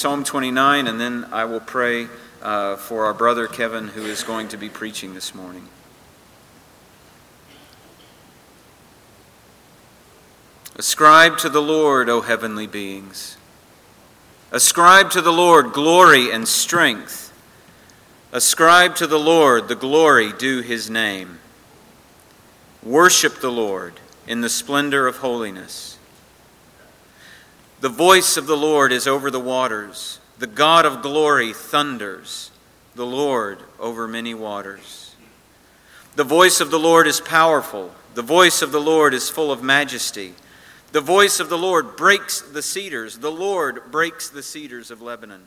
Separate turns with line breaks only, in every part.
Psalm 29, and then I will pray uh, for our brother Kevin, who is going to be preaching this morning. Ascribe to the Lord, O heavenly beings. Ascribe to the Lord glory and strength. Ascribe to the Lord the glory due his name. Worship the Lord in the splendor of holiness. The voice of the Lord is over the waters. The God of glory thunders, the Lord over many waters. The voice of the Lord is powerful. The voice of the Lord is full of majesty. The voice of the Lord breaks the cedars. The Lord breaks the cedars of Lebanon.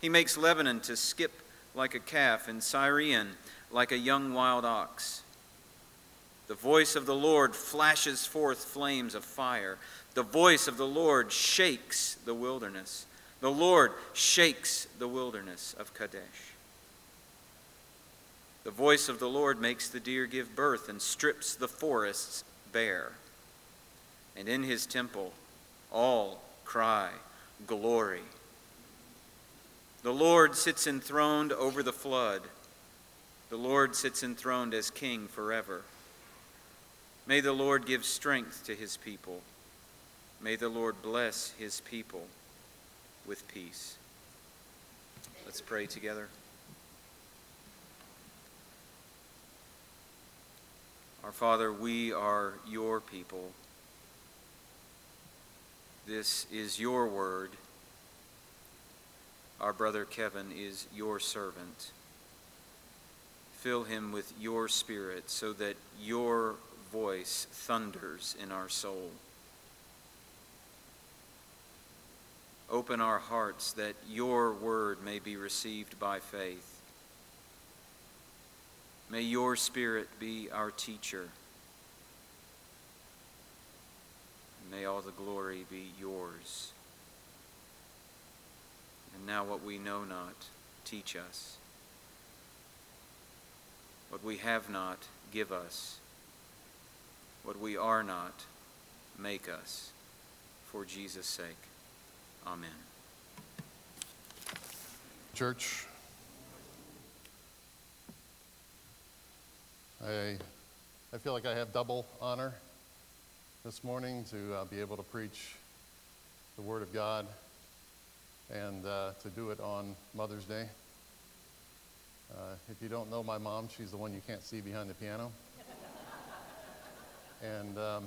He makes Lebanon to skip like a calf, and Sirion like a young wild ox. The voice of the Lord flashes forth flames of fire. The voice of the Lord shakes the wilderness. The Lord shakes the wilderness of Kadesh. The voice of the Lord makes the deer give birth and strips the forests bare and in his temple all cry, Glory. The Lord sits enthroned over the flood. The Lord sits enthroned as king forever. May the Lord give strength to his people. May the Lord bless his people with peace. Let's pray together. Our Father, we are your people. This is your word. Our brother Kevin is your servant. Fill him with your spirit so that your voice thunders in our soul. Open our hearts that your word may be received by faith. May your spirit be our teacher. May all the glory be yours. And now, what we know not, teach us. What we have not, give us. What we are not, make us. For Jesus' sake. Amen.
Church, I, I feel like I have double honor this morning to uh, be able to preach the Word of God and uh, to do it on Mother's Day. Uh, if you don't know my mom, she's the one you can't see behind the piano. and um,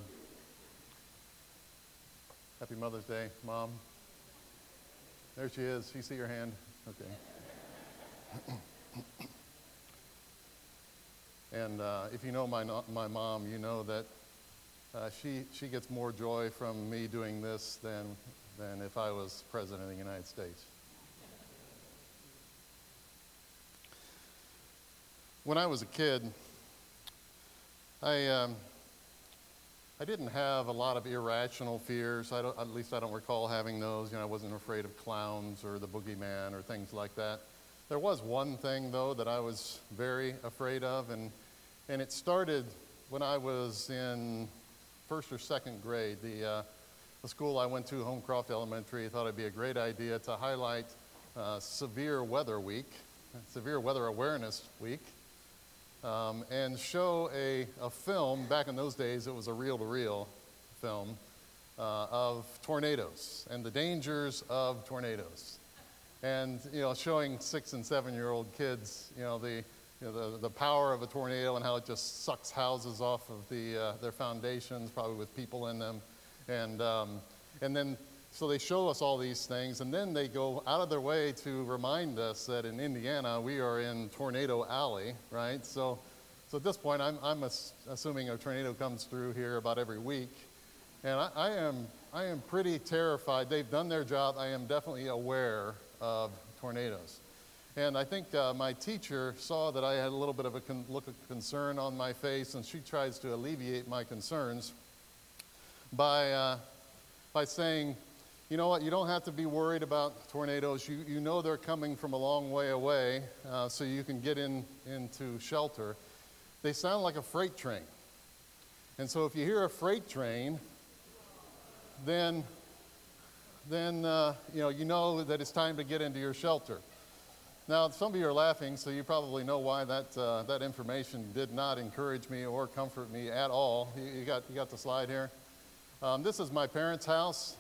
happy Mother's Day, Mom. There she is. You see your hand? Okay. and uh, if you know my, my mom, you know that uh, she, she gets more joy from me doing this than, than if I was President of the United States. When I was a kid, I, um, I didn't have a lot of irrational fears. At least I don't recall having those. You know, I wasn't afraid of clowns or the boogeyman or things like that. There was one thing, though, that I was very afraid of, and, and it started when I was in first or second grade, the, uh, the school I went to, Homecroft Elementary, thought it'd be a great idea to highlight uh, Severe Weather Week, Severe Weather Awareness Week, um, and show a, a film. Back in those days, it was a reel to reel film uh, of tornadoes and the dangers of tornadoes. And, you know, showing six and seven year old kids, you know, the, you know, the, the power of a tornado and how it just sucks houses off of the, uh, their foundations, probably with people in them. And, um, and then, so they show us all these things, and then they go out of their way to remind us that in Indiana we are in Tornado Alley, right? So, so at this point, I'm, I'm ass- assuming a tornado comes through here about every week. And I, I, am, I am pretty terrified. They've done their job. I am definitely aware of tornadoes. And I think uh, my teacher saw that I had a little bit of a con- look of concern on my face, and she tries to alleviate my concerns by, uh, by saying, you know what, you don't have to be worried about tornadoes. You, you know they're coming from a long way away, uh, so you can get in, into shelter. They sound like a freight train. And so if you hear a freight train, then then uh, you know you know that it's time to get into your shelter. Now, some of you are laughing, so you probably know why that, uh, that information did not encourage me or comfort me at all. You, you got, you got the slide here? Um, this is my parents' house.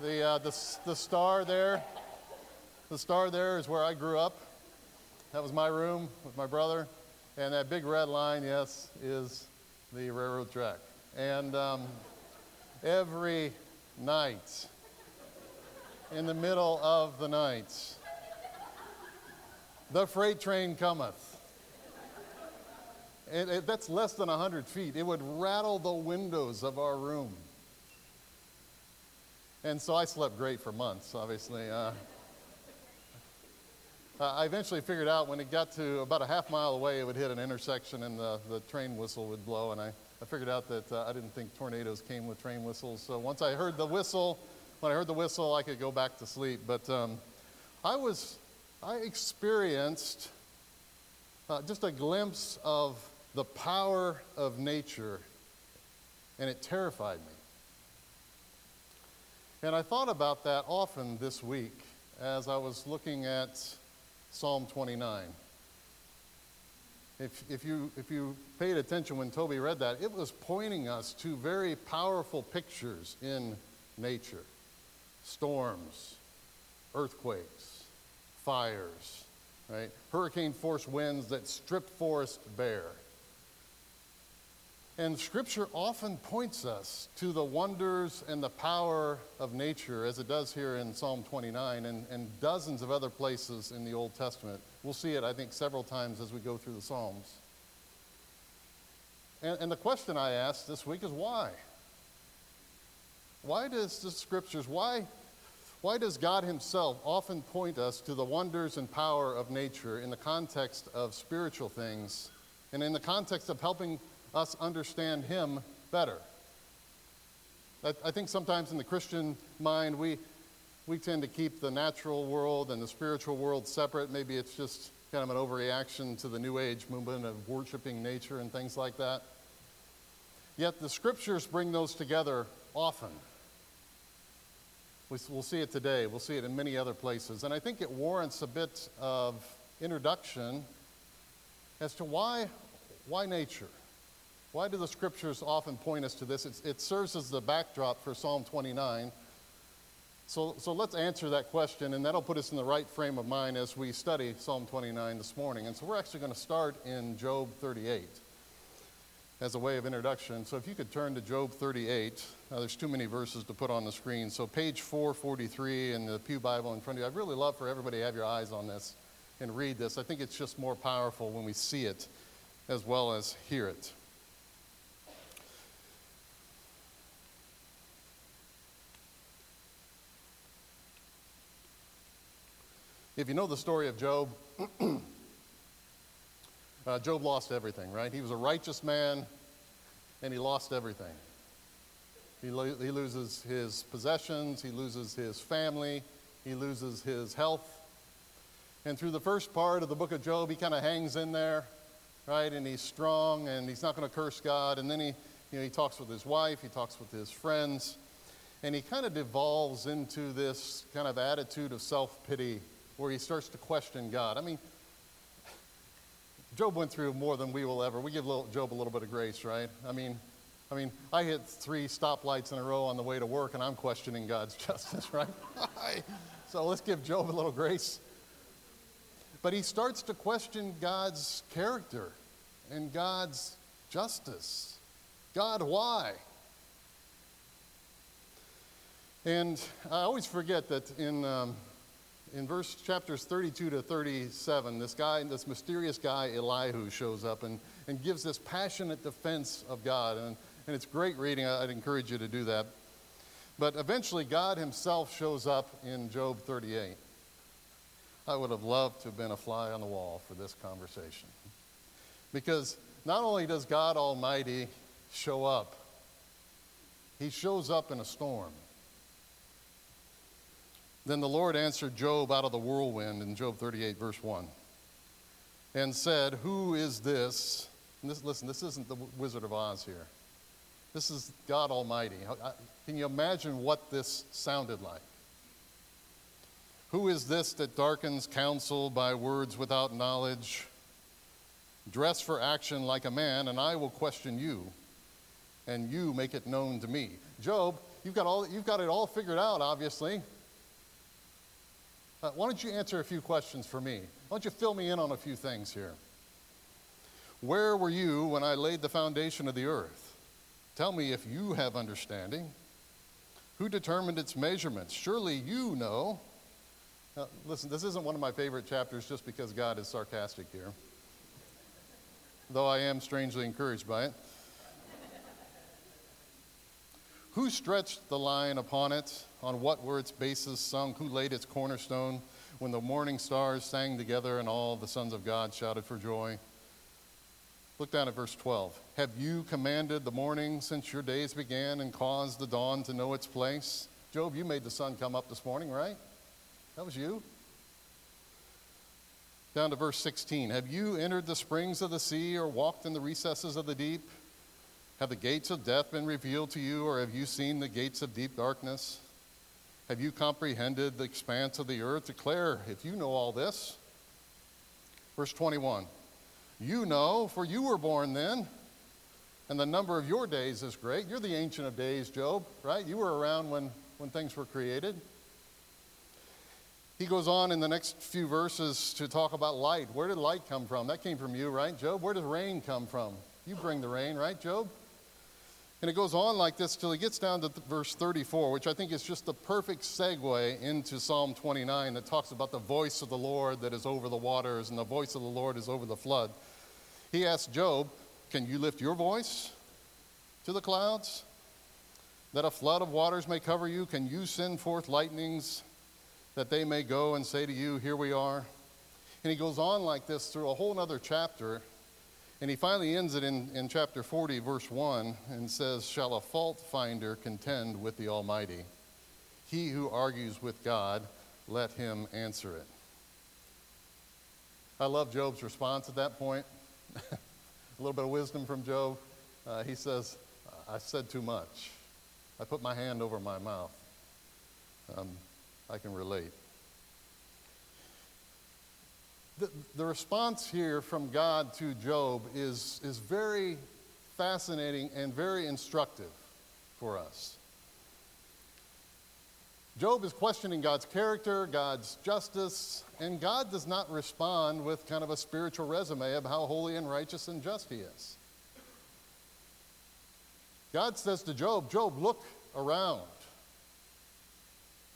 The, uh, the, the star there, the star there is where I grew up. That was my room with my brother. And that big red line, yes, is the railroad track. And um, every night, in the middle of the night, the freight train cometh. It, it, that's less than 100 feet. It would rattle the windows of our room. And so I slept great for months, obviously. Uh, I eventually figured out when it got to about a half mile away, it would hit an intersection and the, the train whistle would blow. And I, I figured out that uh, I didn't think tornadoes came with train whistles. So once I heard the whistle, when I heard the whistle, I could go back to sleep. But um, I was, I experienced uh, just a glimpse of the power of nature, and it terrified me. And I thought about that often this week as I was looking at Psalm 29. If, if, you, if you paid attention when Toby read that, it was pointing us to very powerful pictures in nature storms, earthquakes, fires, right? Hurricane force winds that strip forest bare. And Scripture often points us to the wonders and the power of nature, as it does here in Psalm 29 and, and dozens of other places in the Old Testament. We'll see it, I think, several times as we go through the Psalms. And, and the question I asked this week is why? Why does the Scriptures, why, why does God Himself often point us to the wonders and power of nature in the context of spiritual things and in the context of helping us understand Him better. I, think sometimes in the Christian mind, we, we tend to keep the natural world and the spiritual world separate. Maybe it's just kind of an overreaction to the New Age movement of worshiping nature and things like that. Yet the scriptures bring those together often. We'll see it today. We'll see it in many other places. And I think it warrants a bit of introduction as to why, why nature? Why do the scriptures often point us to this? It's, it serves as the backdrop for Psalm 29. So, so let's answer that question, and that'll put us in the right frame of mind as we study Psalm 29 this morning. And so we're actually going to start in Job 38 as a way of introduction. So if you could turn to Job 38, uh, there's too many verses to put on the screen. So page 443 in the Pew Bible in front of you. I'd really love for everybody to have your eyes on this and read this. I think it's just more powerful when we see it as well as hear it. If you know the story of Job, uh, Job lost everything, right? He was a righteous man, and he lost everything. He, lo- he loses his possessions, he loses his family, he loses his health. And through the first part of the book of Job, he kind of hangs in there, right? And he's strong, and he's not going to curse God. And then he, you know, he talks with his wife, he talks with his friends, and he kind of devolves into this kind of attitude of self pity where he starts to question God. I mean, Job went through more than we will ever. We give little, Job a little bit of grace, right? I mean, I mean, I hit three stoplights in a row on the way to work, and I'm questioning God's justice, right? so let's give Job a little grace. But he starts to question God's character and God's justice. God, why? And I always forget that in um, in verse chapters 32 to 37, this guy, this mysterious guy, Elihu, shows up and, and gives this passionate defense of God. And, and it's great reading. I'd encourage you to do that. But eventually, God himself shows up in Job 38. I would have loved to have been a fly on the wall for this conversation. Because not only does God Almighty show up, he shows up in a storm. Then the Lord answered Job out of the whirlwind in Job 38, verse 1, and said, Who is this this, listen, this isn't the Wizard of Oz here. This is God Almighty. Can you imagine what this sounded like? Who is this that darkens counsel by words without knowledge? Dress for action like a man, and I will question you, and you make it known to me. Job, you've got, all, you've got it all figured out, obviously. Uh, why don't you answer a few questions for me? Why don't you fill me in on a few things here? Where were you when I laid the foundation of the earth? Tell me if you have understanding. Who determined its measurements? Surely you know. Now, listen, this isn't one of my favorite chapters just because God is sarcastic here, though I am strangely encouraged by it. Who stretched the line upon it? On what were its bases sunk? Who laid its cornerstone? When the morning stars sang together and all the sons of God shouted for joy. Look down at verse 12. Have you commanded the morning since your days began and caused the dawn to know its place? Job, you made the sun come up this morning, right? That was you. Down to verse 16. Have you entered the springs of the sea or walked in the recesses of the deep? Have the gates of death been revealed to you, or have you seen the gates of deep darkness? Have you comprehended the expanse of the earth? Declare if you know all this. Verse 21 You know, for you were born then, and the number of your days is great. You're the Ancient of Days, Job, right? You were around when, when things were created. He goes on in the next few verses to talk about light. Where did light come from? That came from you, right, Job? Where does rain come from? You bring the rain, right, Job? And it goes on like this till he gets down to verse 34, which I think is just the perfect segue into Psalm 29 that talks about the voice of the Lord that is over the waters and the voice of the Lord is over the flood. He asks Job, Can you lift your voice to the clouds? That a flood of waters may cover you? Can you send forth lightnings that they may go and say to you, Here we are. And he goes on like this through a whole other chapter. And he finally ends it in, in chapter 40, verse 1, and says, Shall a fault finder contend with the Almighty? He who argues with God, let him answer it. I love Job's response at that point. a little bit of wisdom from Job. Uh, he says, I said too much. I put my hand over my mouth. Um, I can relate. The, the response here from God to Job is, is very fascinating and very instructive for us. Job is questioning God's character, God's justice, and God does not respond with kind of a spiritual resume of how holy and righteous and just he is. God says to Job, Job, look around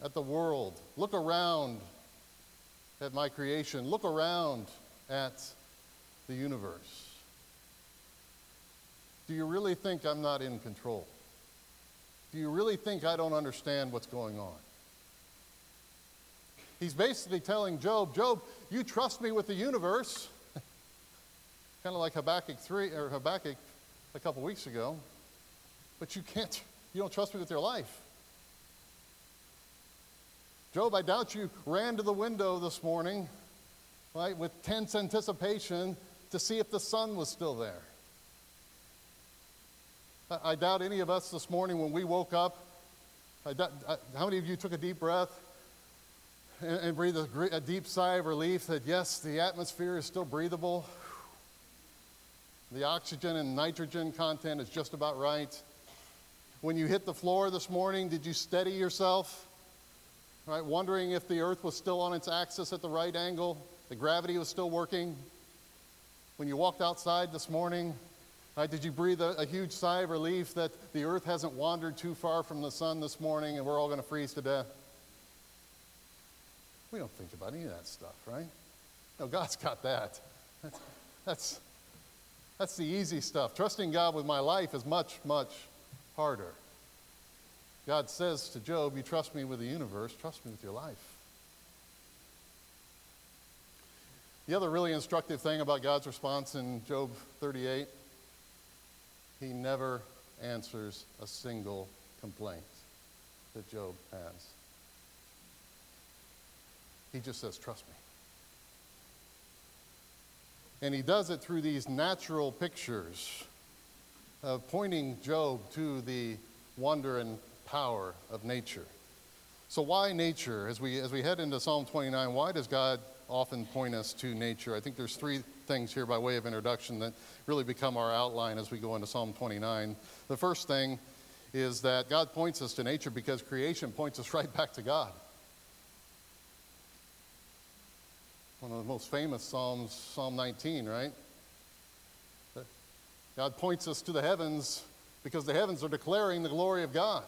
at the world. Look around at my creation. Look around at the universe. Do you really think I'm not in control? Do you really think I don't understand what's going on? He's basically telling Job, Job, you trust me with the universe. kind of like Habakkuk 3 or Habakkuk a couple weeks ago. But you can't, you don't trust me with your life. Job, I doubt you ran to the window this morning, right, with tense anticipation to see if the sun was still there. I doubt any of us this morning when we woke up, doubt, how many of you took a deep breath and, and breathed a, a deep sigh of relief that, yes, the atmosphere is still breathable? The oxygen and nitrogen content is just about right. When you hit the floor this morning, did you steady yourself? Right? Wondering if the earth was still on its axis at the right angle, the gravity was still working. When you walked outside this morning, right, did you breathe a, a huge sigh of relief that the earth hasn't wandered too far from the sun this morning and we're all going to freeze to death? We don't think about any of that stuff, right? No, God's got that. That's, that's, that's the easy stuff. Trusting God with my life is much, much harder. God says to Job, You trust me with the universe, trust me with your life. The other really instructive thing about God's response in Job 38, he never answers a single complaint that Job has. He just says, Trust me. And he does it through these natural pictures, of pointing Job to the wonder and power of nature. So, why nature? As we, as we head into Psalm 29, why does God often point us to nature? I think there's three things here by way of introduction that really become our outline as we go into Psalm 29. The first thing is that God points us to nature because creation points us right back to God. One of the most famous Psalms, Psalm 19, right? God points us to the heavens because the heavens are declaring the glory of God.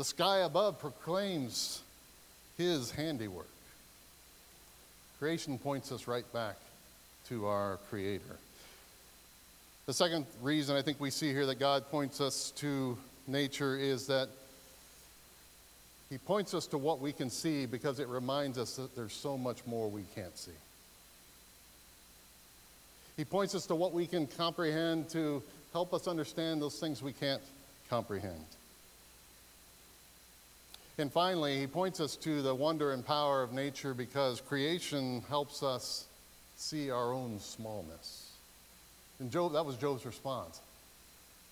The sky above proclaims his handiwork. Creation points us right back to our Creator. The second reason I think we see here that God points us to nature is that He points us to what we can see because it reminds us that there's so much more we can't see. He points us to what we can comprehend to help us understand those things we can't comprehend. And finally, he points us to the wonder and power of nature because creation helps us see our own smallness. And Job, that was Job's response.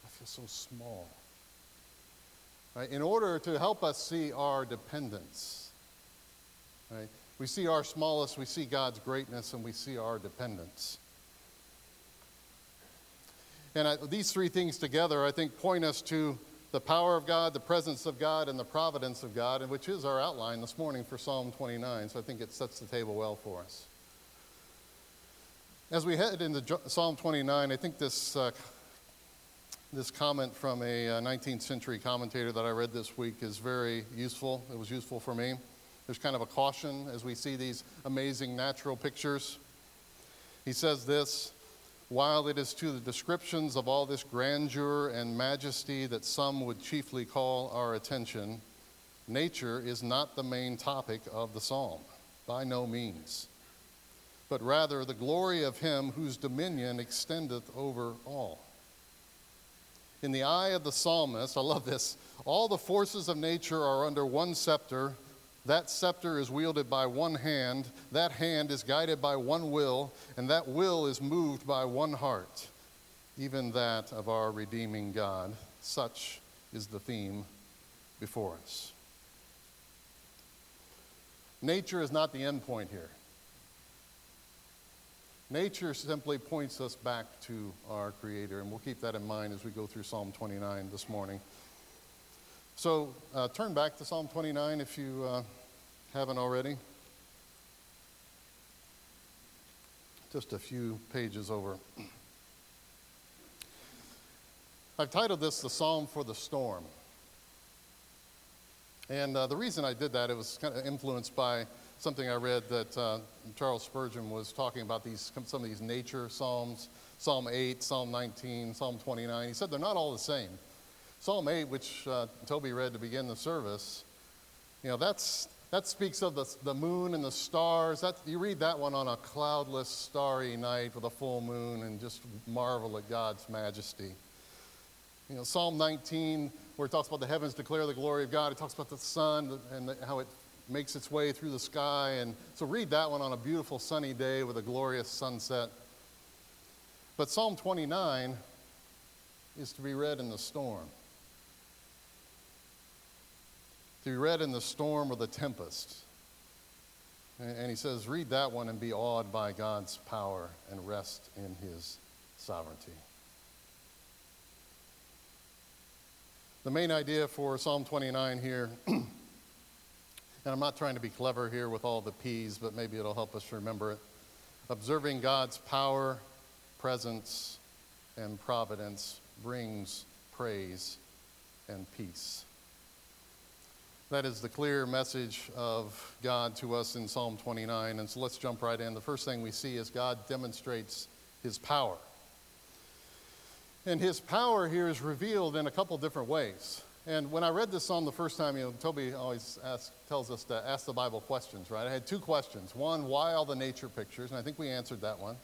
I feel so small. Right? In order to help us see our dependence, right? we see our smallness, we see God's greatness, and we see our dependence. And I, these three things together, I think, point us to the power of God, the presence of God, and the providence of God, and which is our outline this morning for Psalm 29. So I think it sets the table well for us. As we head into Psalm 29, I think this, uh, this comment from a uh, 19th century commentator that I read this week is very useful. It was useful for me. There's kind of a caution as we see these amazing natural pictures. He says this while it is to the descriptions of all this grandeur and majesty that some would chiefly call our attention, nature is not the main topic of the psalm, by no means, but rather the glory of him whose dominion extendeth over all. In the eye of the psalmist, I love this, all the forces of nature are under one scepter that scepter is wielded by one hand, that hand is guided by one will, and that will is moved by one heart, even that of our redeeming God. Such is the theme before us. Nature is not the end point here. Nature simply points us back to our Creator, and we'll keep that in mind as we go through Psalm 29 this morning. So uh, turn back to Psalm 29 if you uh, haven't already. Just a few pages over. I've titled this The Psalm for the Storm. And uh, the reason I did that, it was kind of influenced by something I read that uh, Charles Spurgeon was talking about these, some of these nature psalms Psalm 8, Psalm 19, Psalm 29. He said they're not all the same. Psalm 8, which uh, Toby read to begin the service, you know, that's, that speaks of the, the moon and the stars. That, you read that one on a cloudless, starry night with a full moon and just marvel at God's majesty. You know, Psalm 19, where it talks about the heavens declare the glory of God, it talks about the sun and the, how it makes its way through the sky. And so read that one on a beautiful sunny day with a glorious sunset. But Psalm 29 is to be read in the storm to be read in the storm or the tempest. And he says, read that one and be awed by God's power and rest in his sovereignty. The main idea for Psalm 29 here, and I'm not trying to be clever here with all the P's, but maybe it'll help us remember it. Observing God's power, presence, and providence brings praise and peace. That is the clear message of God to us in Psalm 29. And so let's jump right in. The first thing we see is God demonstrates his power. And his power here is revealed in a couple different ways. And when I read this psalm the first time, you know, Toby always asks, tells us to ask the Bible questions, right? I had two questions. One, why all the nature pictures? And I think we answered that one.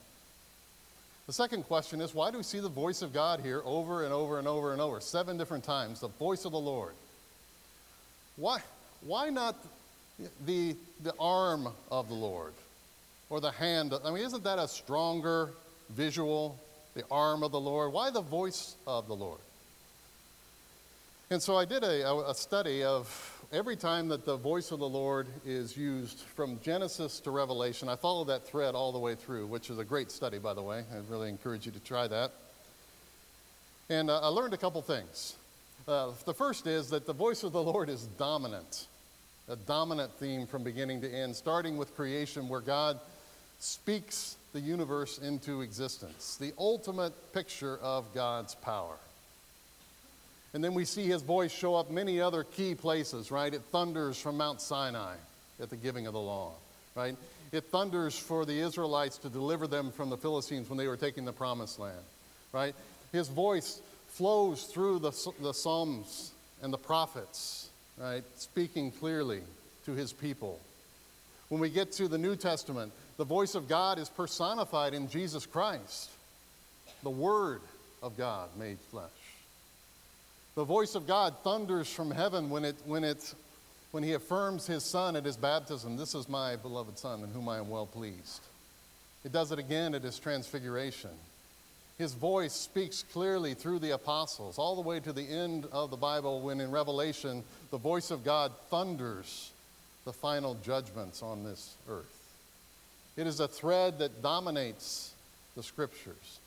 The second question is, why do we see the voice of God here over and over and over and over? Seven different times, the voice of the Lord. Why, why not the, the arm of the Lord? or the hand. I mean, isn't that a stronger visual? The arm of the Lord. Why the voice of the Lord? And so I did a, a study of every time that the voice of the Lord is used from Genesis to Revelation. I followed that thread all the way through, which is a great study, by the way. I really encourage you to try that. And uh, I learned a couple things. Uh, the first is that the voice of the Lord is dominant, a dominant theme from beginning to end, starting with creation, where God speaks the universe into existence, the ultimate picture of God's power. And then we see his voice show up many other key places, right? It thunders from Mount Sinai at the giving of the law, right? It thunders for the Israelites to deliver them from the Philistines when they were taking the promised land, right? His voice flows through the, the Psalms and the prophets, right? Speaking clearly to his people. When we get to the New Testament, the voice of God is personified in Jesus Christ, the Word of God made flesh. The voice of God thunders from heaven when, it, when, it, when he affirms his son at his baptism This is my beloved son in whom I am well pleased. It does it again at his transfiguration. His voice speaks clearly through the apostles, all the way to the end of the Bible, when in Revelation, the voice of God thunders the final judgments on this earth. It is a thread that dominates the scriptures.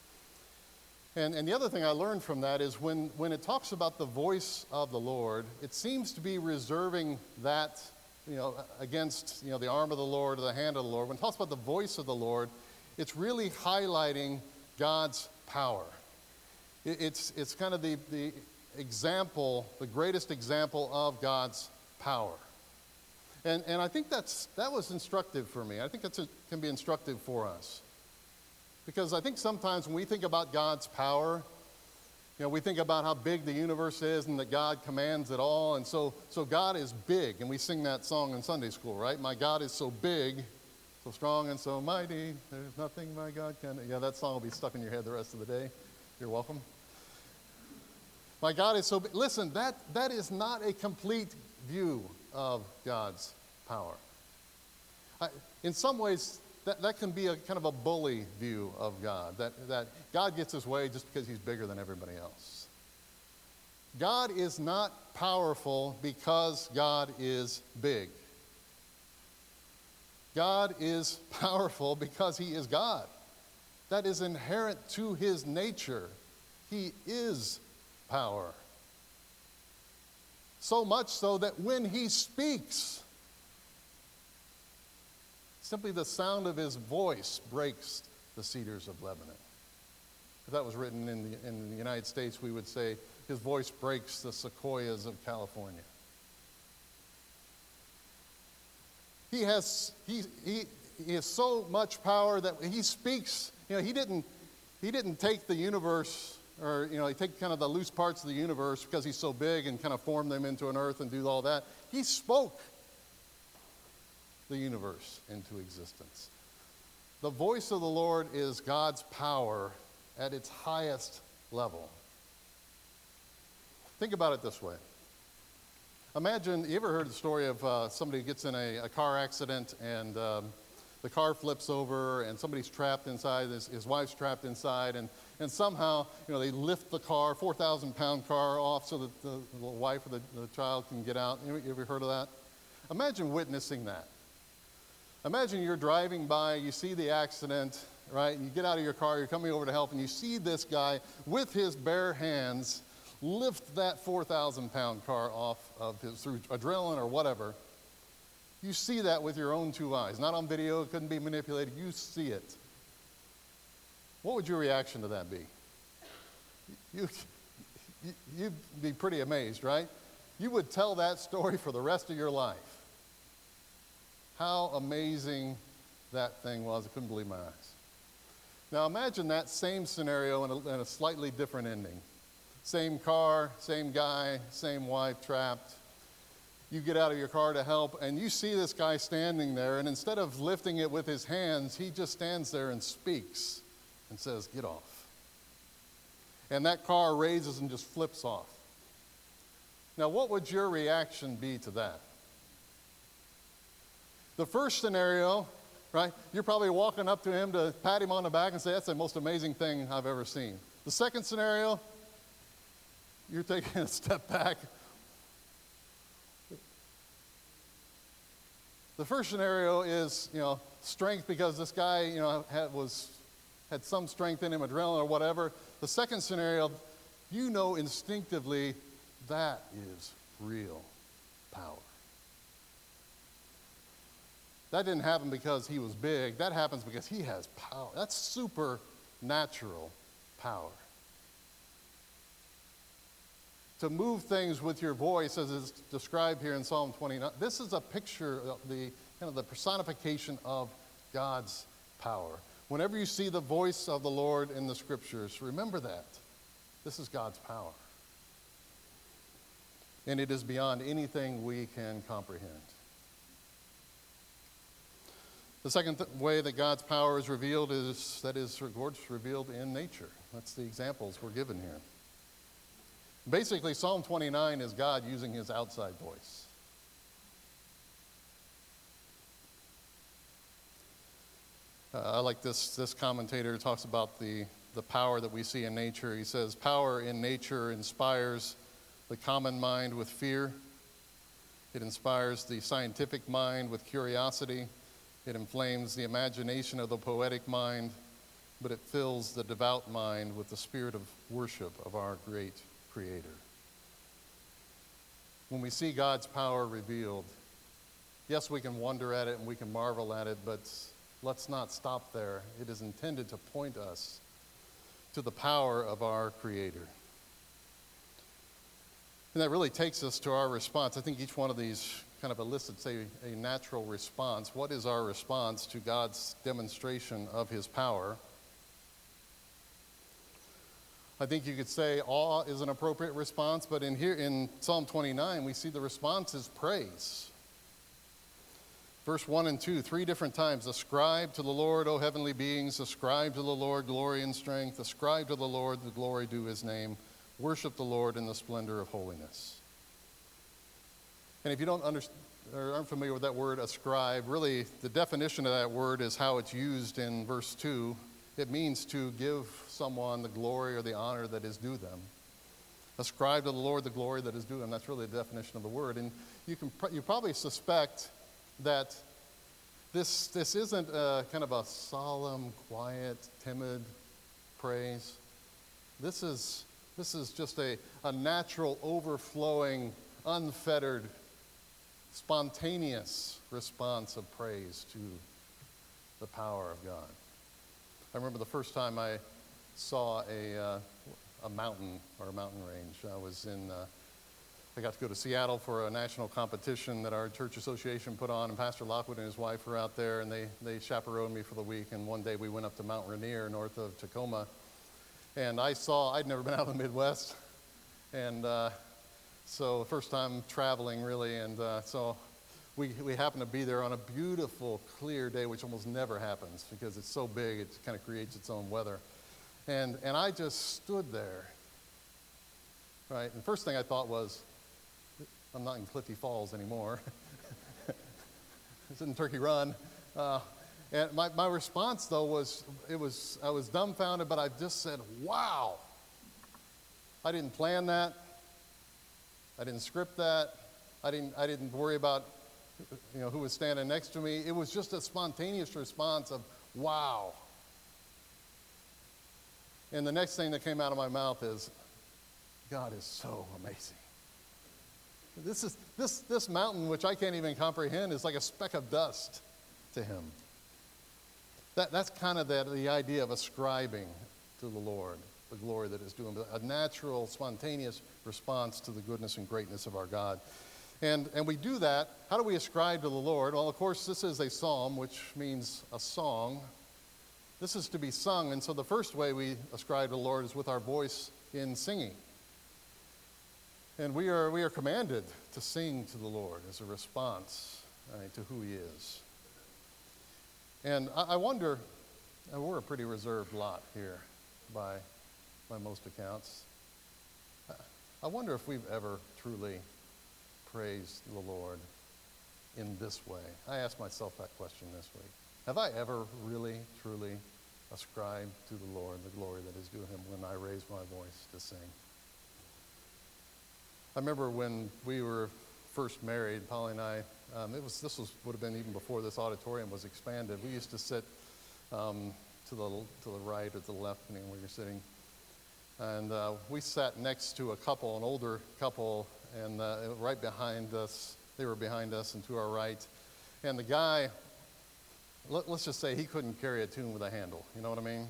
And, and the other thing I learned from that is when, when it talks about the voice of the Lord, it seems to be reserving that you know, against you know, the arm of the Lord or the hand of the Lord. When it talks about the voice of the Lord, it's really highlighting God's power. It, it's, it's kind of the, the example, the greatest example of God's power. And, and I think that's, that was instructive for me. I think that can be instructive for us. Because I think sometimes when we think about God's power, you know, we think about how big the universe is and that God commands it all. And so, so God is big. And we sing that song in Sunday school, right? My God is so big, so strong and so mighty. There's nothing my God can. Yeah, that song will be stuck in your head the rest of the day. You're welcome. My God is so. Listen, that, that is not a complete view of God's power. I, in some ways, that, that can be a kind of a bully view of God, that, that God gets his way just because he's bigger than everybody else. God is not powerful because God is big. God is powerful because he is God. That is inherent to his nature. He is power. So much so that when he speaks, Simply the sound of his voice breaks the cedars of Lebanon. If that was written in the, in the United States, we would say his voice breaks the sequoias of California. He has, he, he, he has so much power that he speaks. You know, he didn't, he didn't take the universe or, you know, he take kind of the loose parts of the universe because he's so big and kind of form them into an earth and do all that. He spoke the universe into existence. The voice of the Lord is God's power at its highest level. Think about it this way. Imagine, you ever heard the story of uh, somebody gets in a, a, car accident and um, the car flips over and somebody's trapped inside, his, his wife's trapped inside, and, and somehow, you know, they lift the car, 4,000 pound car off so that the, the wife or the, the child can get out. You ever heard of that? Imagine witnessing that. Imagine you're driving by, you see the accident, right? You get out of your car, you're coming over to help, and you see this guy with his bare hands lift that 4,000 pound car off of his, through adrenaline or whatever. You see that with your own two eyes. Not on video, it couldn't be manipulated. You see it. What would your reaction to that be? You, you'd be pretty amazed, right? You would tell that story for the rest of your life. How amazing that thing was. I couldn't believe my eyes. Now imagine that same scenario in a, in a slightly different ending. Same car, same guy, same wife trapped. You get out of your car to help, and you see this guy standing there, and instead of lifting it with his hands, he just stands there and speaks and says, Get off. And that car raises and just flips off. Now, what would your reaction be to that? The first scenario, right? You're probably walking up to him to pat him on the back and say, That's the most amazing thing I've ever seen. The second scenario, you're taking a step back. The first scenario is, you know, strength because this guy, you know, had, was, had some strength in him, adrenaline or whatever. The second scenario, you know instinctively that is real power. That didn't happen because he was big. That happens because he has power. That's supernatural power. To move things with your voice, as is described here in Psalm 29, this is a picture of the kind of the personification of God's power. Whenever you see the voice of the Lord in the scriptures, remember that. This is God's power. And it is beyond anything we can comprehend. The second th- way that God's power is revealed is that is gorgeous revealed in nature. That's the examples we're given here. Basically, Psalm 29 is God using his outside voice. Uh, I like this, this commentator talks about the, the power that we see in nature. He says, Power in nature inspires the common mind with fear, it inspires the scientific mind with curiosity, it inflames the imagination of the poetic mind, but it fills the devout mind with the spirit of worship of our great Creator. When we see God's power revealed, yes, we can wonder at it and we can marvel at it, but let's not stop there. It is intended to point us to the power of our Creator. And that really takes us to our response. I think each one of these kind of elicits a, a natural response. What is our response to God's demonstration of his power? I think you could say awe is an appropriate response, but in here in Psalm 29, we see the response is praise. Verse 1 and 2, three different times. Ascribe to the Lord, O heavenly beings. Ascribe to the Lord glory and strength. Ascribe to the Lord the glory due his name. Worship the Lord in the splendor of holiness. And if you don't understand or aren't familiar with that word ascribe, really the definition of that word is how it's used in verse 2. It means to give someone the glory or the honor that is due them. Ascribe to the Lord the glory that is due him. That's really the definition of the word. And you, can, you probably suspect that this, this isn't a, kind of a solemn, quiet, timid praise. This is, this is just a, a natural, overflowing, unfettered spontaneous response of praise to the power of God. I remember the first time I saw a, uh, a mountain or a mountain range. I was in, uh, I got to go to Seattle for a national competition that our church association put on, and Pastor Lockwood and his wife were out there, and they, they chaperoned me for the week. And one day we went up to Mount Rainier, north of Tacoma, and I saw, I'd never been out of the Midwest, and uh, so first time traveling really, and uh, so we, we happened to be there on a beautiful, clear day, which almost never happens because it's so big, it kind of creates its own weather. And, and I just stood there, right? And first thing I thought was, I'm not in Clifty Falls anymore. it's in Turkey Run. Uh, and my, my response, though, was, it was, I was dumbfounded, but I just said, wow. I didn't plan that. I didn't script that. I didn't, I didn't worry about you know, who was standing next to me. It was just a spontaneous response of, wow. And the next thing that came out of my mouth is, God is so amazing. This, is, this, this mountain, which I can't even comprehend, is like a speck of dust to him. That, that's kind of the, the idea of ascribing to the Lord the glory that is due him, a natural, spontaneous response to the goodness and greatness of our God. And, and we do that. How do we ascribe to the Lord? Well, of course, this is a psalm, which means a song. This is to be sung. And so the first way we ascribe to the Lord is with our voice in singing. And we are, we are commanded to sing to the Lord as a response right, to who He is. And I, I wonder, and we're a pretty reserved lot here by, by most accounts. I wonder if we've ever truly praised the Lord in this way. I asked myself that question this week. Have I ever really, truly ascribed to the Lord the glory that is due him when I raise my voice to sing? I remember when we were first married, Polly and I, um, it was, this was, would have been even before this auditorium was expanded. We used to sit um, to, the, to the right or to the left, depending on where you're sitting. And uh, we sat next to a couple, an older couple, and uh, right behind us, they were behind us and to our right. And the guy, let, us just say he couldn't carry a tune with a handle. You know what I mean?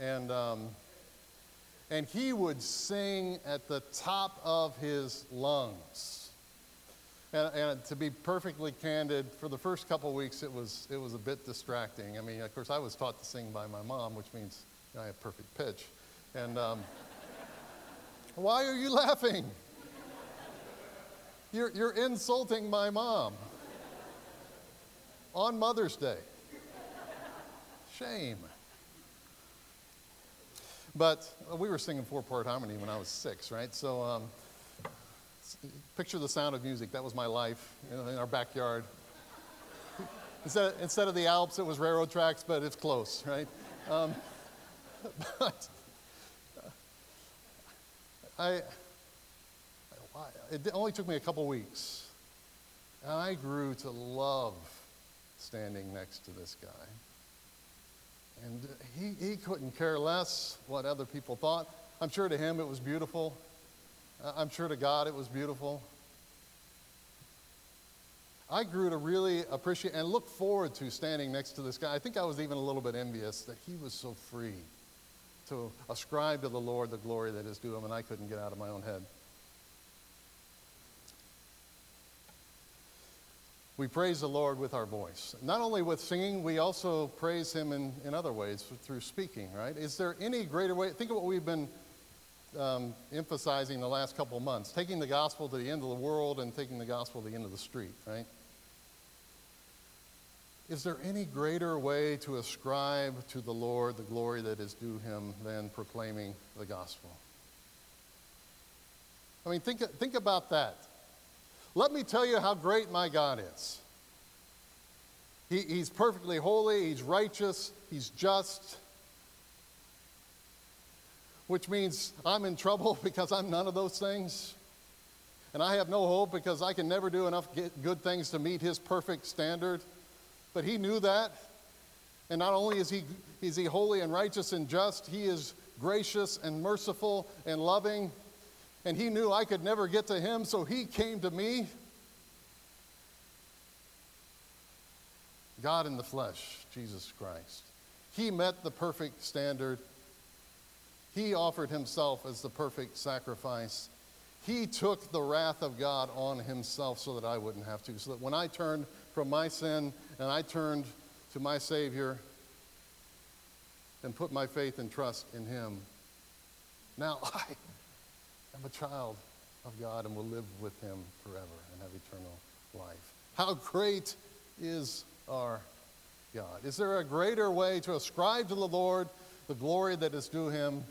And, um, and he would sing at the top of his lungs. And, and, to be perfectly candid, for the first couple of weeks, it was, it was a bit distracting. I mean, of course, I was taught to sing by my mom, which means I have perfect pitch. And um, why are you laughing? You're, you're insulting my mom on Mother's Day. Shame. But uh, we were singing four part harmony when I was six, right? So um, picture the sound of music. That was my life in, in our backyard. instead, instead of the Alps, it was railroad tracks, but it's close, right? Um, but I, it only took me a couple weeks. And I grew to love standing next to this guy. And he, he couldn't care less what other people thought. I'm sure to him it was beautiful. I'm sure to God it was beautiful. I grew to really appreciate and look forward to standing next to this guy. I think I was even a little bit envious that he was so free to ascribe to the Lord the glory that is due him, and I couldn't get out of my own head. We praise the Lord with our voice. Not only with singing, we also praise Him in, in other ways through speaking, right? Is there any greater way? Think of what we've been um, emphasizing the last couple months taking the gospel to the end of the world and taking the gospel to the end of the street, right? Is there any greater way to ascribe to the Lord the glory that is due Him than proclaiming the gospel? I mean, think, think about that. Let me tell you how great my God is. He, he's perfectly holy, He's righteous, He's just, which means I'm in trouble because I'm none of those things. And I have no hope because I can never do enough good things to meet His perfect standard. But He knew that. And not only is he, is he holy and righteous and just, He is gracious and merciful and loving and he knew I could never get to him, so he came to me. God in the flesh, Jesus Christ. He met the perfect standard. He offered himself as the perfect sacrifice. He took the wrath of God on himself so that I wouldn't have to. So that when I turned from my sin and I turned to my Savior and put my faith and trust in him, now I am a child of God and will live with him forever and have eternal life. How great is our God? Is there a greater way to ascribe to the Lord the glory that is due him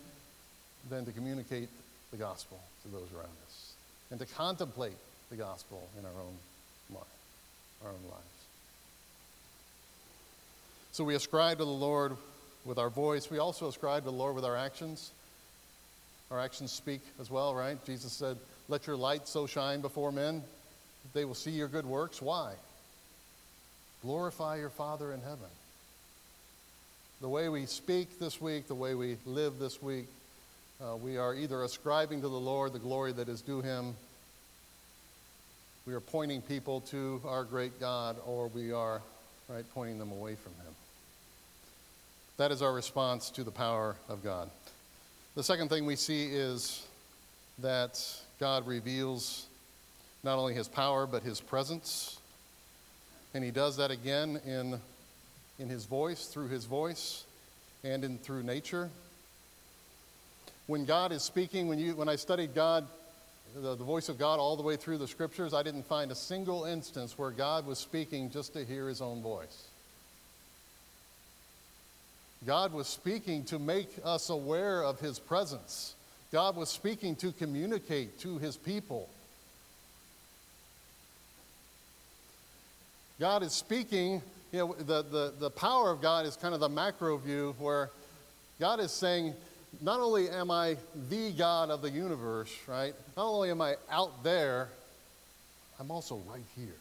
than to communicate the gospel to those around us and to contemplate the gospel in our own life, our own lives? So we ascribe to the Lord with our voice. We also ascribe to the Lord with our actions. Our actions speak as well, right? Jesus said, Let your light so shine before men, they will see your good works. Why? Glorify your Father in heaven. The way we speak this week, the way we live this week, uh, we are either ascribing to the Lord the glory that is due him, we are pointing people to our great God, or we are right, pointing them away from him. That is our response to the power of God. The second thing we see is that God reveals not only his power, but his presence. And he does that again in, in his voice, through his voice, and in, through nature. When God is speaking, when, you, when I studied God, the, the voice of God all the way through the scriptures, I didn't find a single instance where God was speaking just to hear his own voice. God was speaking to make us aware of his presence. God was speaking to communicate to his people. God is speaking you know, the, the, the power of God is kind of the macro view where God is saying, not only am I the God of the universe, right? Not only am I out there, I'm also right here.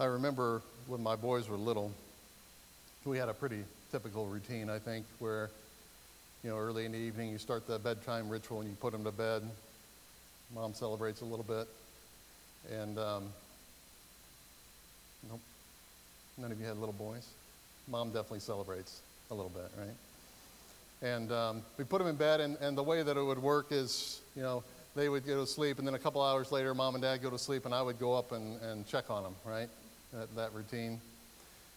I remember when my boys were little, we had a pretty typical routine, I think, where, you know, early in the evening you start the bedtime ritual and you put them to bed. Mom celebrates a little bit. And, um, nope, none of you had little boys. Mom definitely celebrates a little bit, right? And um, we put them in bed, and, and the way that it would work is, you know, they would go to sleep, and then a couple hours later, mom and dad go to sleep, and I would go up and, and check on them, right? that, that routine.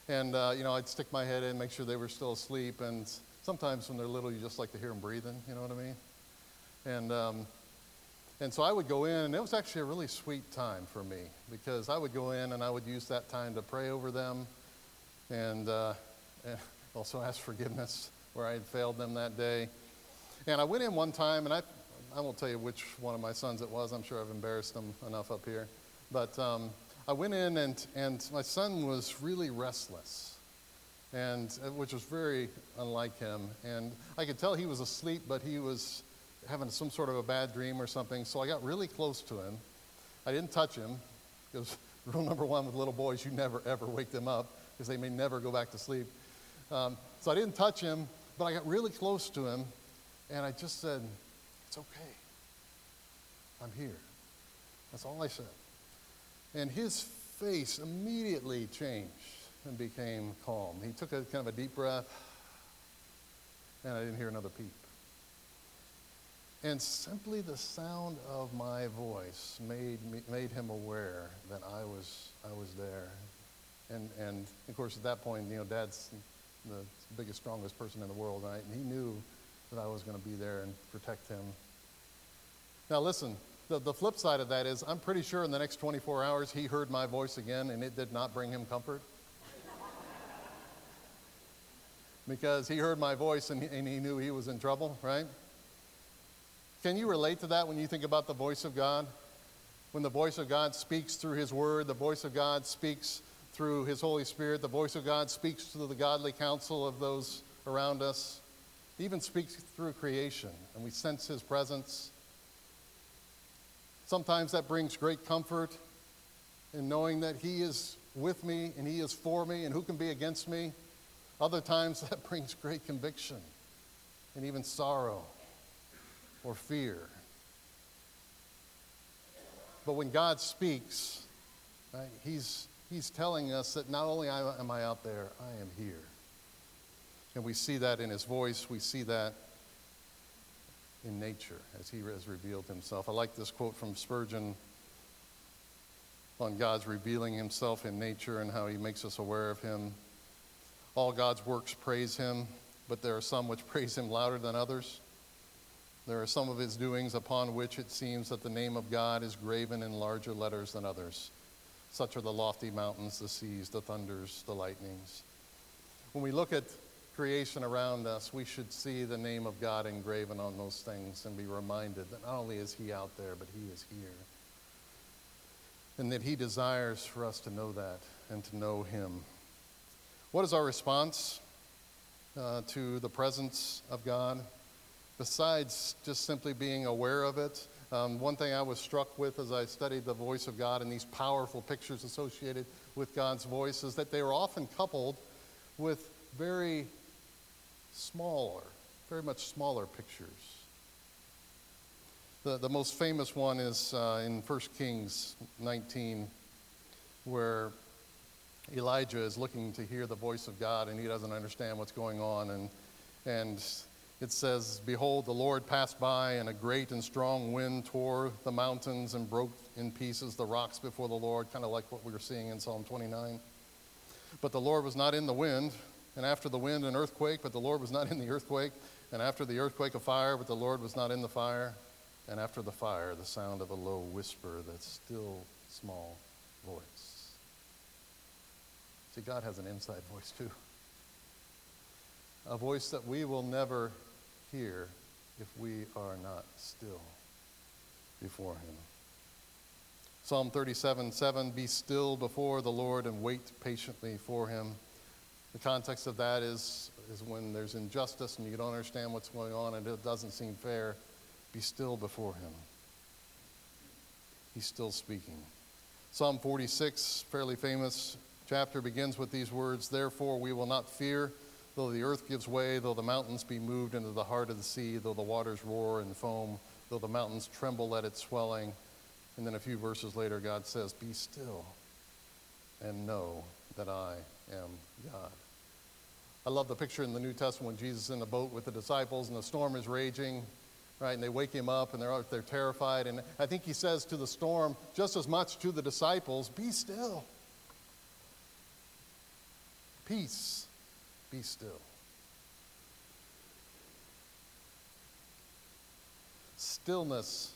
And, uh, you know, I'd stick my head in, make sure they were still asleep. And sometimes when they're little, you just like to hear them breathing, you know what I mean? And, um, and so I would go in, and it was actually a really sweet time for me because I would go in and I would use that time to pray over them and, uh, and also ask forgiveness where I had failed them that day. And I went in one time, and I, I won't tell you which one of my sons it was. I'm sure I've embarrassed them enough up here. But um, I went in and, and my son was really restless, and, uh, which was very unlike him. And I could tell he was asleep, but he was having some sort of a bad dream or something. So I got really close to him. I didn't touch him because rule number one with little boys, you never ever wake them up because they may never go back to sleep. Um, so I didn't touch him, but I got really close to him, and I just said, It's okay. I'm here. That's all I said. And his face immediately changed and became calm. He took a kind of a deep breath, and I didn't hear another peep. And simply the sound of my voice made, me, made him aware that I was, I was there. And, and of course, at that point, you know, Dad's the biggest, strongest person in the world, right? And he knew that I was going to be there and protect him. Now, listen, the, the flip side of that is, I'm pretty sure in the next 24 hours he heard my voice again and it did not bring him comfort. because he heard my voice and and he knew he was in trouble, right? Can you relate to that when you think about the voice of God? When the voice of God speaks through his word, the voice of God speaks through his Holy Spirit, the voice of God speaks to the godly counsel of those around us, he even speaks through creation, and we sense his presence. Sometimes that brings great comfort in knowing that He is with me and He is for me and who can be against me. Other times that brings great conviction and even sorrow or fear. But when God speaks, right, he's, he's telling us that not only am I out there, I am here. And we see that in His voice, we see that in nature as he has revealed himself. I like this quote from Spurgeon on God's revealing himself in nature and how he makes us aware of him. All God's works praise him, but there are some which praise him louder than others. There are some of his doings upon which it seems that the name of God is graven in larger letters than others. Such are the lofty mountains, the seas, the thunders, the lightnings. When we look at creation around us, we should see the name of God engraven on those things and be reminded that not only is He out there, but He is here. And that He desires for us to know that and to know Him. What is our response uh, to the presence of God? Besides just simply being aware of it, um, one thing I was struck with as I studied the voice of God and these powerful pictures associated with God's voice is that they were often coupled with very smaller, very much smaller pictures. The, the most famous one is uh, in 1 Kings 19, where Elijah is looking to hear the voice of God and he doesn't understand what's going on. And, and it says, Behold, the Lord passed by, and a great and strong wind tore the mountains and broke in pieces the rocks before the Lord, kind of like what we were seeing in Psalm 29. But the Lord was not in the wind, and after the wind, an earthquake, but the Lord was not in the earthquake. And after the earthquake, a fire, but the Lord was not in the fire. And after the fire, the sound of a low whisper, that still small voice. See, God has an inside voice too. A voice that we will never hear if we are not still. before him. Psalm 37 7 Be still before the Lord and wait patiently for him. The context of that is, is when there's injustice and you don't understand what's going on and it doesn't seem fair, be still before him. He's still speaking. Psalm 46, fairly famous chapter, begins with these words Therefore, we will not fear, though the earth gives way, though the mountains be moved into the heart of the sea, though the waters roar and foam, though the mountains tremble at its swelling. And then a few verses later, God says, Be still and know that I am God. I love the picture in the New Testament when Jesus is in the boat with the disciples and the storm is raging, right? And they wake him up and they're, they're terrified. And I think he says to the storm, just as much to the disciples, Be still. Peace, be still. Stillness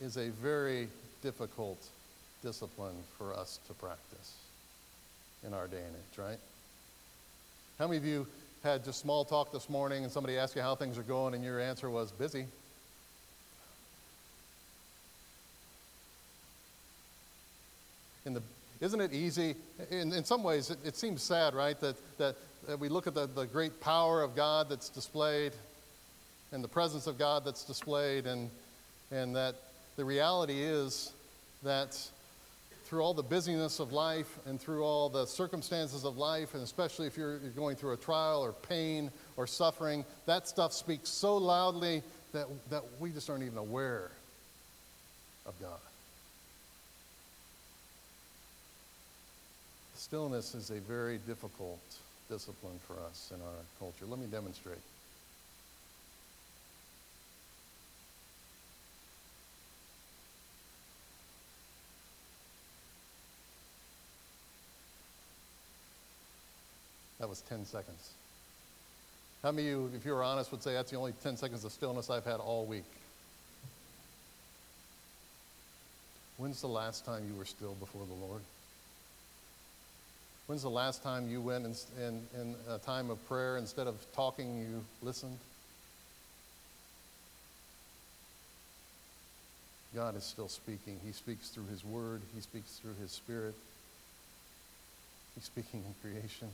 is a very difficult discipline for us to practice in our day and age, right? How many of you had just small talk this morning and somebody asked you how things are going and your answer was busy? In the, isn't it easy? In, in some ways, it, it seems sad, right? That, that, that we look at the, the great power of God that's displayed and the presence of God that's displayed, and, and that the reality is that through all the busyness of life and through all the circumstances of life, and especially if you're, you're going through a trial or pain or suffering, that stuff speaks so loudly that, that we just aren't even aware of God. Stillness is a very difficult discipline for us in our culture. Let me demonstrate. That was 10 seconds. How many of you, if you were honest, would say that's the only 10 seconds of stillness I've had all week? When's the last time you were still before the Lord? When's the last time you went in, in, in a time of prayer, instead of talking, you listened? God is still speaking. He speaks through His Word, He speaks through His Spirit, He's speaking in creation.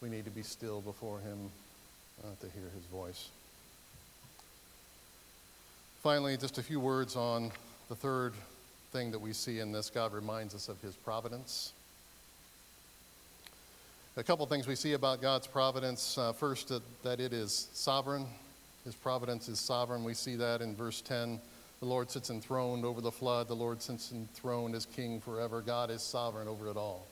We need to be still before Him uh, to hear His voice. Finally, just a few words on the third thing that we see in this. God reminds us of His providence. A couple things we see about God's providence. Uh, first, that, that it is sovereign. His providence is sovereign. We see that in verse 10. The Lord sits enthroned over the flood. The Lord sits enthroned as king forever. God is sovereign over it all.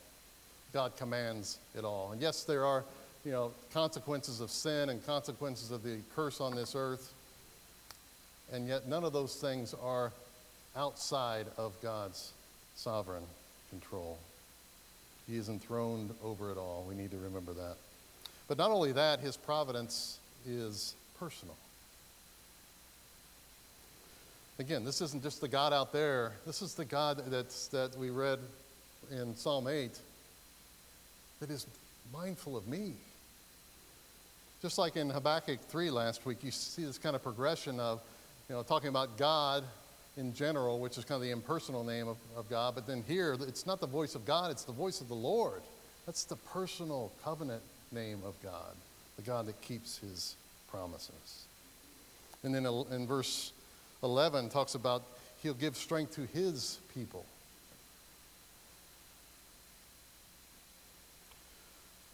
God commands it all. And yes, there are, you know, consequences of sin and consequences of the curse on this earth. And yet none of those things are outside of God's sovereign control. He is enthroned over it all. We need to remember that. But not only that, his providence is personal. Again, this isn't just the God out there. This is the God that's, that we read in Psalm 8 that is mindful of me. Just like in Habakkuk 3 last week, you see this kind of progression of, you know, talking about God in general, which is kind of the impersonal name of, of God, but then here, it's not the voice of God, it's the voice of the Lord. That's the personal covenant name of God, the God that keeps his promises. And then in verse 11 talks about he'll give strength to his people.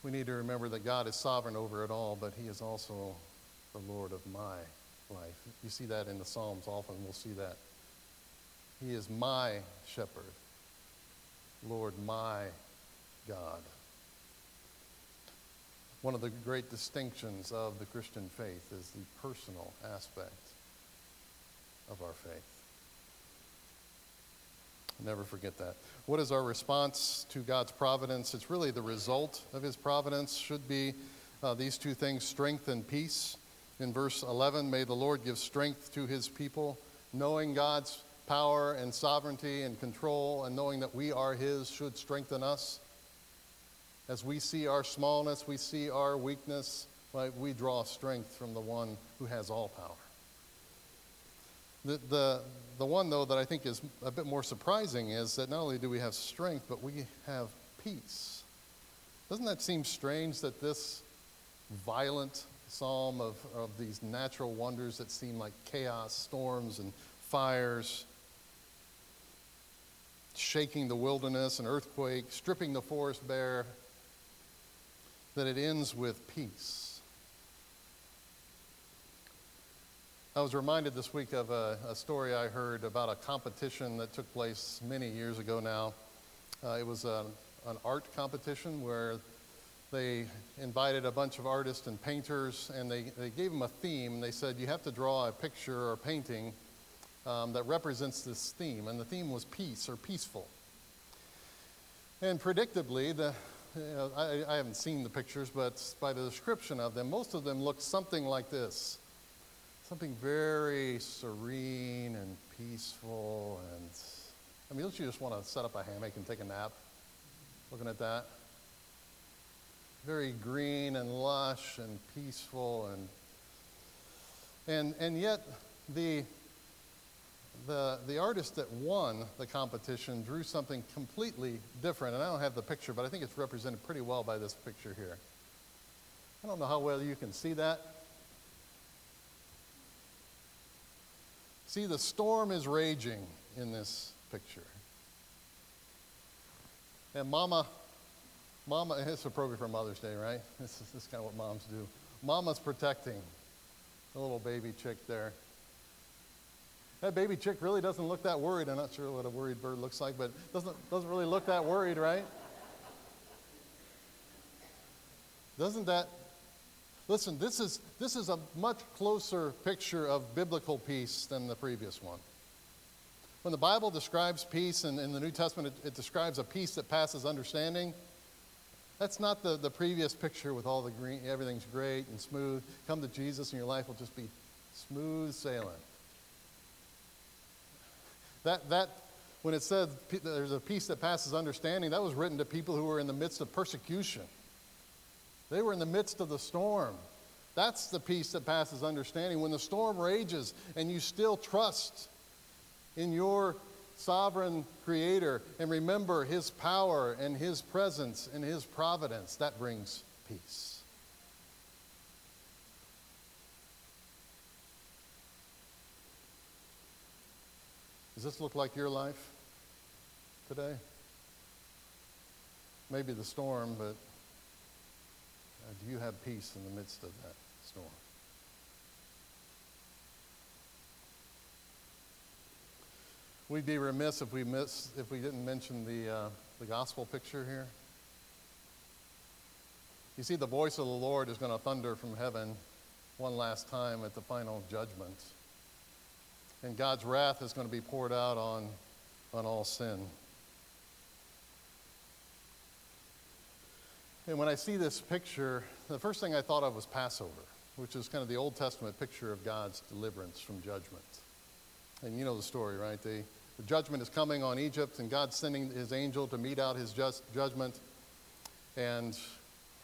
we need to remember that God is sovereign over it all, but He is also the Lord of my life. You see that in the Psalms often. We'll see that. He is my shepherd, Lord, my God. One of the great distinctions of the Christian faith is the personal aspect of our faith. Never forget that. What is our response to God's providence? It's really the result of His providence, should be uh, these two things strength and peace. In verse 11, may the Lord give strength to His people, knowing God's power and sovereignty and control, and knowing that we are His should strengthen us. As we see our smallness, we see our weakness, right? We draw strength from the one who has all power. The, the, the one, though, that I think is a bit more surprising is that not only do we have strength, but we have peace. Doesn't that seem strange that this violent psalm of, of these natural wonders that seem like chaos, storms, and fires, shaking the wilderness, an earthquake, stripping the forest bare, that it ends with peace. I was reminded this week of a, a, story I heard about a competition that took place many years ago now. Uh, it was a, an art competition where they invited a bunch of artists and painters and they, they gave them a theme. They said, You have to draw a picture or a painting um, that represents this theme. And the theme was peace or peaceful. And predictably, the, you know, I, I haven't seen the pictures, but by the description of them, most of them look something like this something very serene and peaceful. And I mean, don't you just want to set up a hammock and take a nap looking at that? Very green and lush and peaceful and and and yet the the, the artist that won the competition drew something completely different. And I don't have the picture, but I think it's represented pretty well by this picture here. I don't know how well you can see that. See, the storm is raging in this picture. And Mama, Mama, it's appropriate for Mother's Day, right? This is, this is kind of what moms do. Mama's protecting the little baby chick there. That baby chick really doesn't look that worried. I'm not sure what a worried bird looks like, but doesn't, doesn't really look that worried, right? Doesn't that? Listen, this is, this is a much closer picture of biblical peace than the previous one. When the Bible describes peace, and in the New Testament it, it describes a peace that passes understanding, that's not the, the previous picture with all the green, everything's great and smooth. Come to Jesus and your life will just be smooth sailing. That, that, when it said there's a peace that passes understanding, that was written to people who were in the midst of persecution. They were in the midst of the storm. That's the peace that passes understanding. When the storm rages and you still trust in your sovereign creator and remember his power and his presence and his providence, that brings peace. Does this look like your life today? Maybe the storm, but uh, do you have peace in the midst of that storm? We'd be remiss if we miss if we didn't mention the uh, the gospel picture here. You see, the voice of the Lord is going to thunder from heaven one last time at the final judgment and God's wrath is going to be poured out on, on all sin. And when I see this picture, the first thing I thought of was Passover, which is kind of the Old Testament picture of God's deliverance from judgment. And you know the story, right? The, the judgment is coming on Egypt, and God's sending his angel to mete out his just judgment. And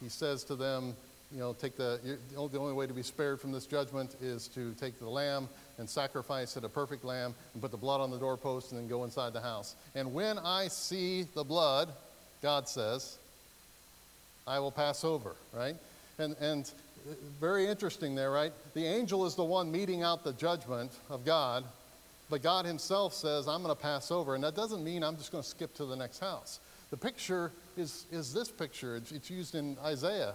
he says to them, you know, take the, the only way to be spared from this judgment is to take the lamb and sacrifice at a perfect lamb, and put the blood on the doorpost and then go inside the house. And when I see the blood, God says, I will pass over, right? And, and very interesting there, right? The angel is the one meting out the judgment of God, but God Himself says, I'm going to pass over. And that doesn't mean I'm just going to skip to the next house. The picture is, is this picture. It's, it's used in Isaiah.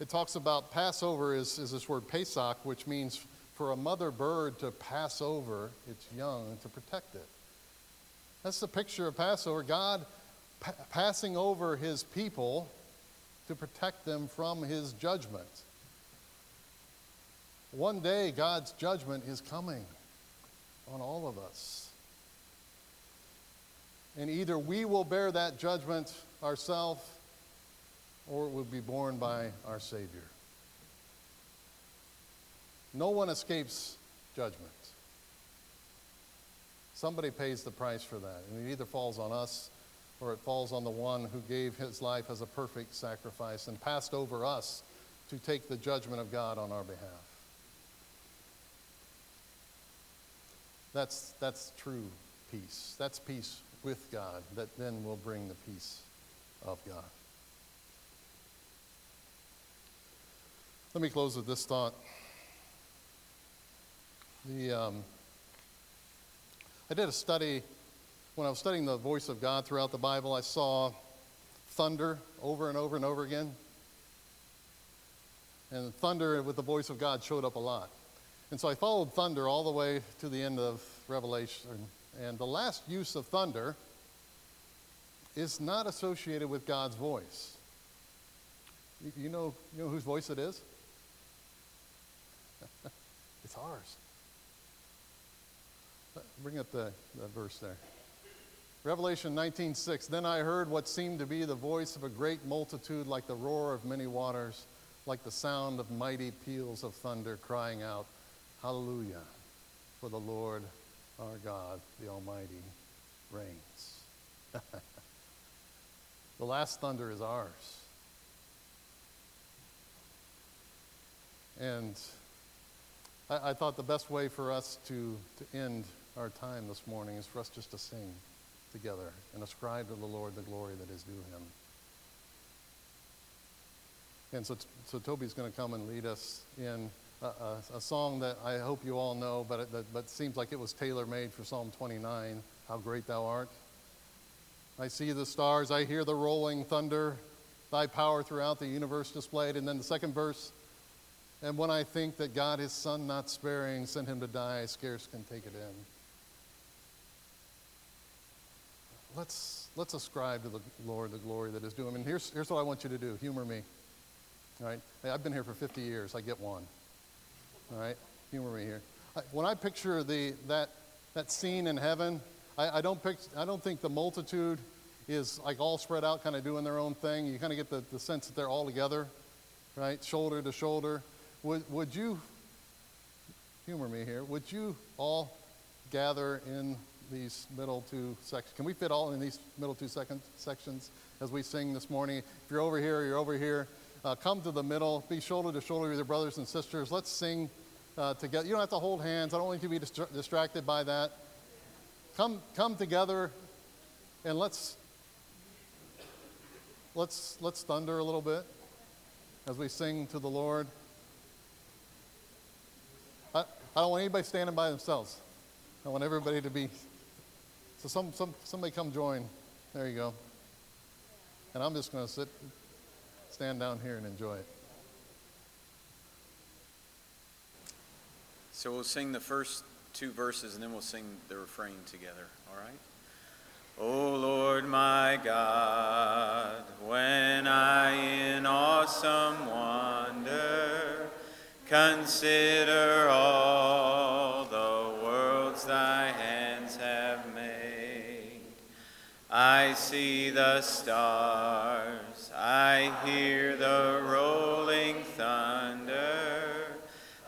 It talks about Passover is, is this word Pesach, which means for a mother bird to pass over its young to protect it. That's the picture of Passover. God pa- passing over his people to protect them from his judgment. One day, God's judgment is coming on all of us. And either we will bear that judgment ourselves or it will be borne by our Savior. No one escapes judgment. Somebody pays the price for that. And it either falls on us or it falls on the one who gave his life as a perfect sacrifice and passed over us to take the judgment of God on our behalf. That's, that's true peace. That's peace with God that then will bring the peace of God. Let me close with this thought. The, um, I did a study when I was studying the voice of God throughout the Bible. I saw thunder over and over and over again. And thunder with the voice of God showed up a lot. And so I followed thunder all the way to the end of Revelation. And the last use of thunder is not associated with God's voice. You know, you know whose voice it is? it's ours. Bring up the, the verse there. Revelation 19:6 Then I heard what seemed to be the voice of a great multitude like the roar of many waters like the sound of mighty peals of thunder crying out hallelujah for the Lord our God the almighty reigns. the last thunder is ours. And I, I, thought the best way for us to, to end our time this morning is for us just to sing together and ascribe to the Lord the glory that is due him. And so, so Toby's going to come and lead us in a, a, a, song that I hope you all know, but it, but seems like it was tailor made for Psalm 29 How Great Thou Art. I see the stars, I hear the rolling thunder, thy power throughout the universe displayed. And then the second verse, and when I think that God, his son not sparing, sent him to die, I scarce can take it in. Let's, let's ascribe to the Lord the glory that is due him. And here's, here's what I want you to do humor me. All right? Hey, I've been here for 50 years. I get one. All right? Humor me here. I, when I picture the, that, that scene in heaven, I, I, don't pic, I don't think the multitude is like all spread out, kind of doing their own thing. You kind of get the, the sense that they're all together, right? Shoulder to shoulder. Would, would you, humor me here, would you all gather in these middle two sections. Can we fit all in these middle two second, sections as we sing this morning? If you're over here, you're over here. Uh, come to the middle. Be shoulder to shoulder with your brothers and sisters. Let's sing uh, together. You don't have to hold hands. I don't want you to be distra- distracted by that. Come, come together, and let's let's let's thunder a little bit as we sing to the Lord. I, I don't want anybody standing by themselves. I want everybody to be so some, some, somebody come join. There you go. And I'm just going to sit, stand down here and enjoy it.
So we'll sing the first two verses and then we'll sing the refrain together, all right? O Lord my God, when I in awesome wonder consider all see the stars, I hear the rolling thunder,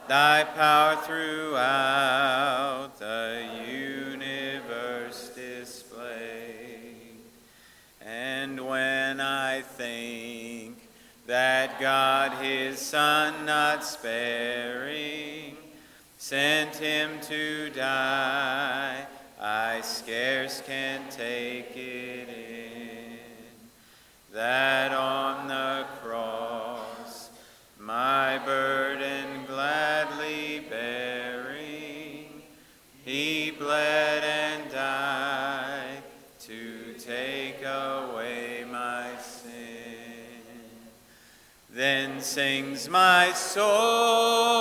thy power throughout the universe displayed. And when I think that God his Son not sparing, sent him to die, I scarce can take that on the cross my burden gladly bearing, he bled and died to take away my sin. Then sings my soul,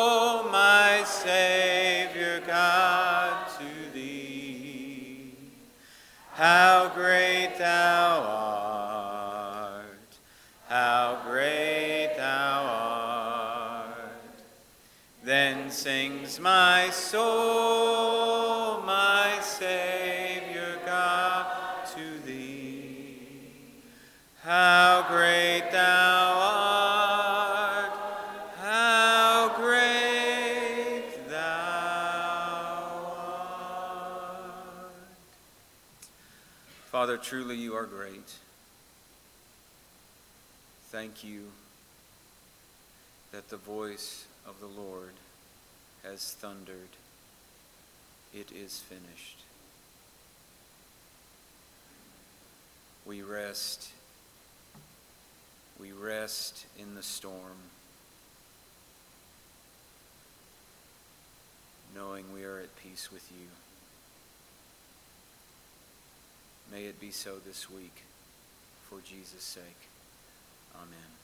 Thank you. that the voice of the Lord has thundered, It is finished. We rest. We rest in the storm, knowing we are at peace with you. May it be so this week, for Jesus' sake. Amen.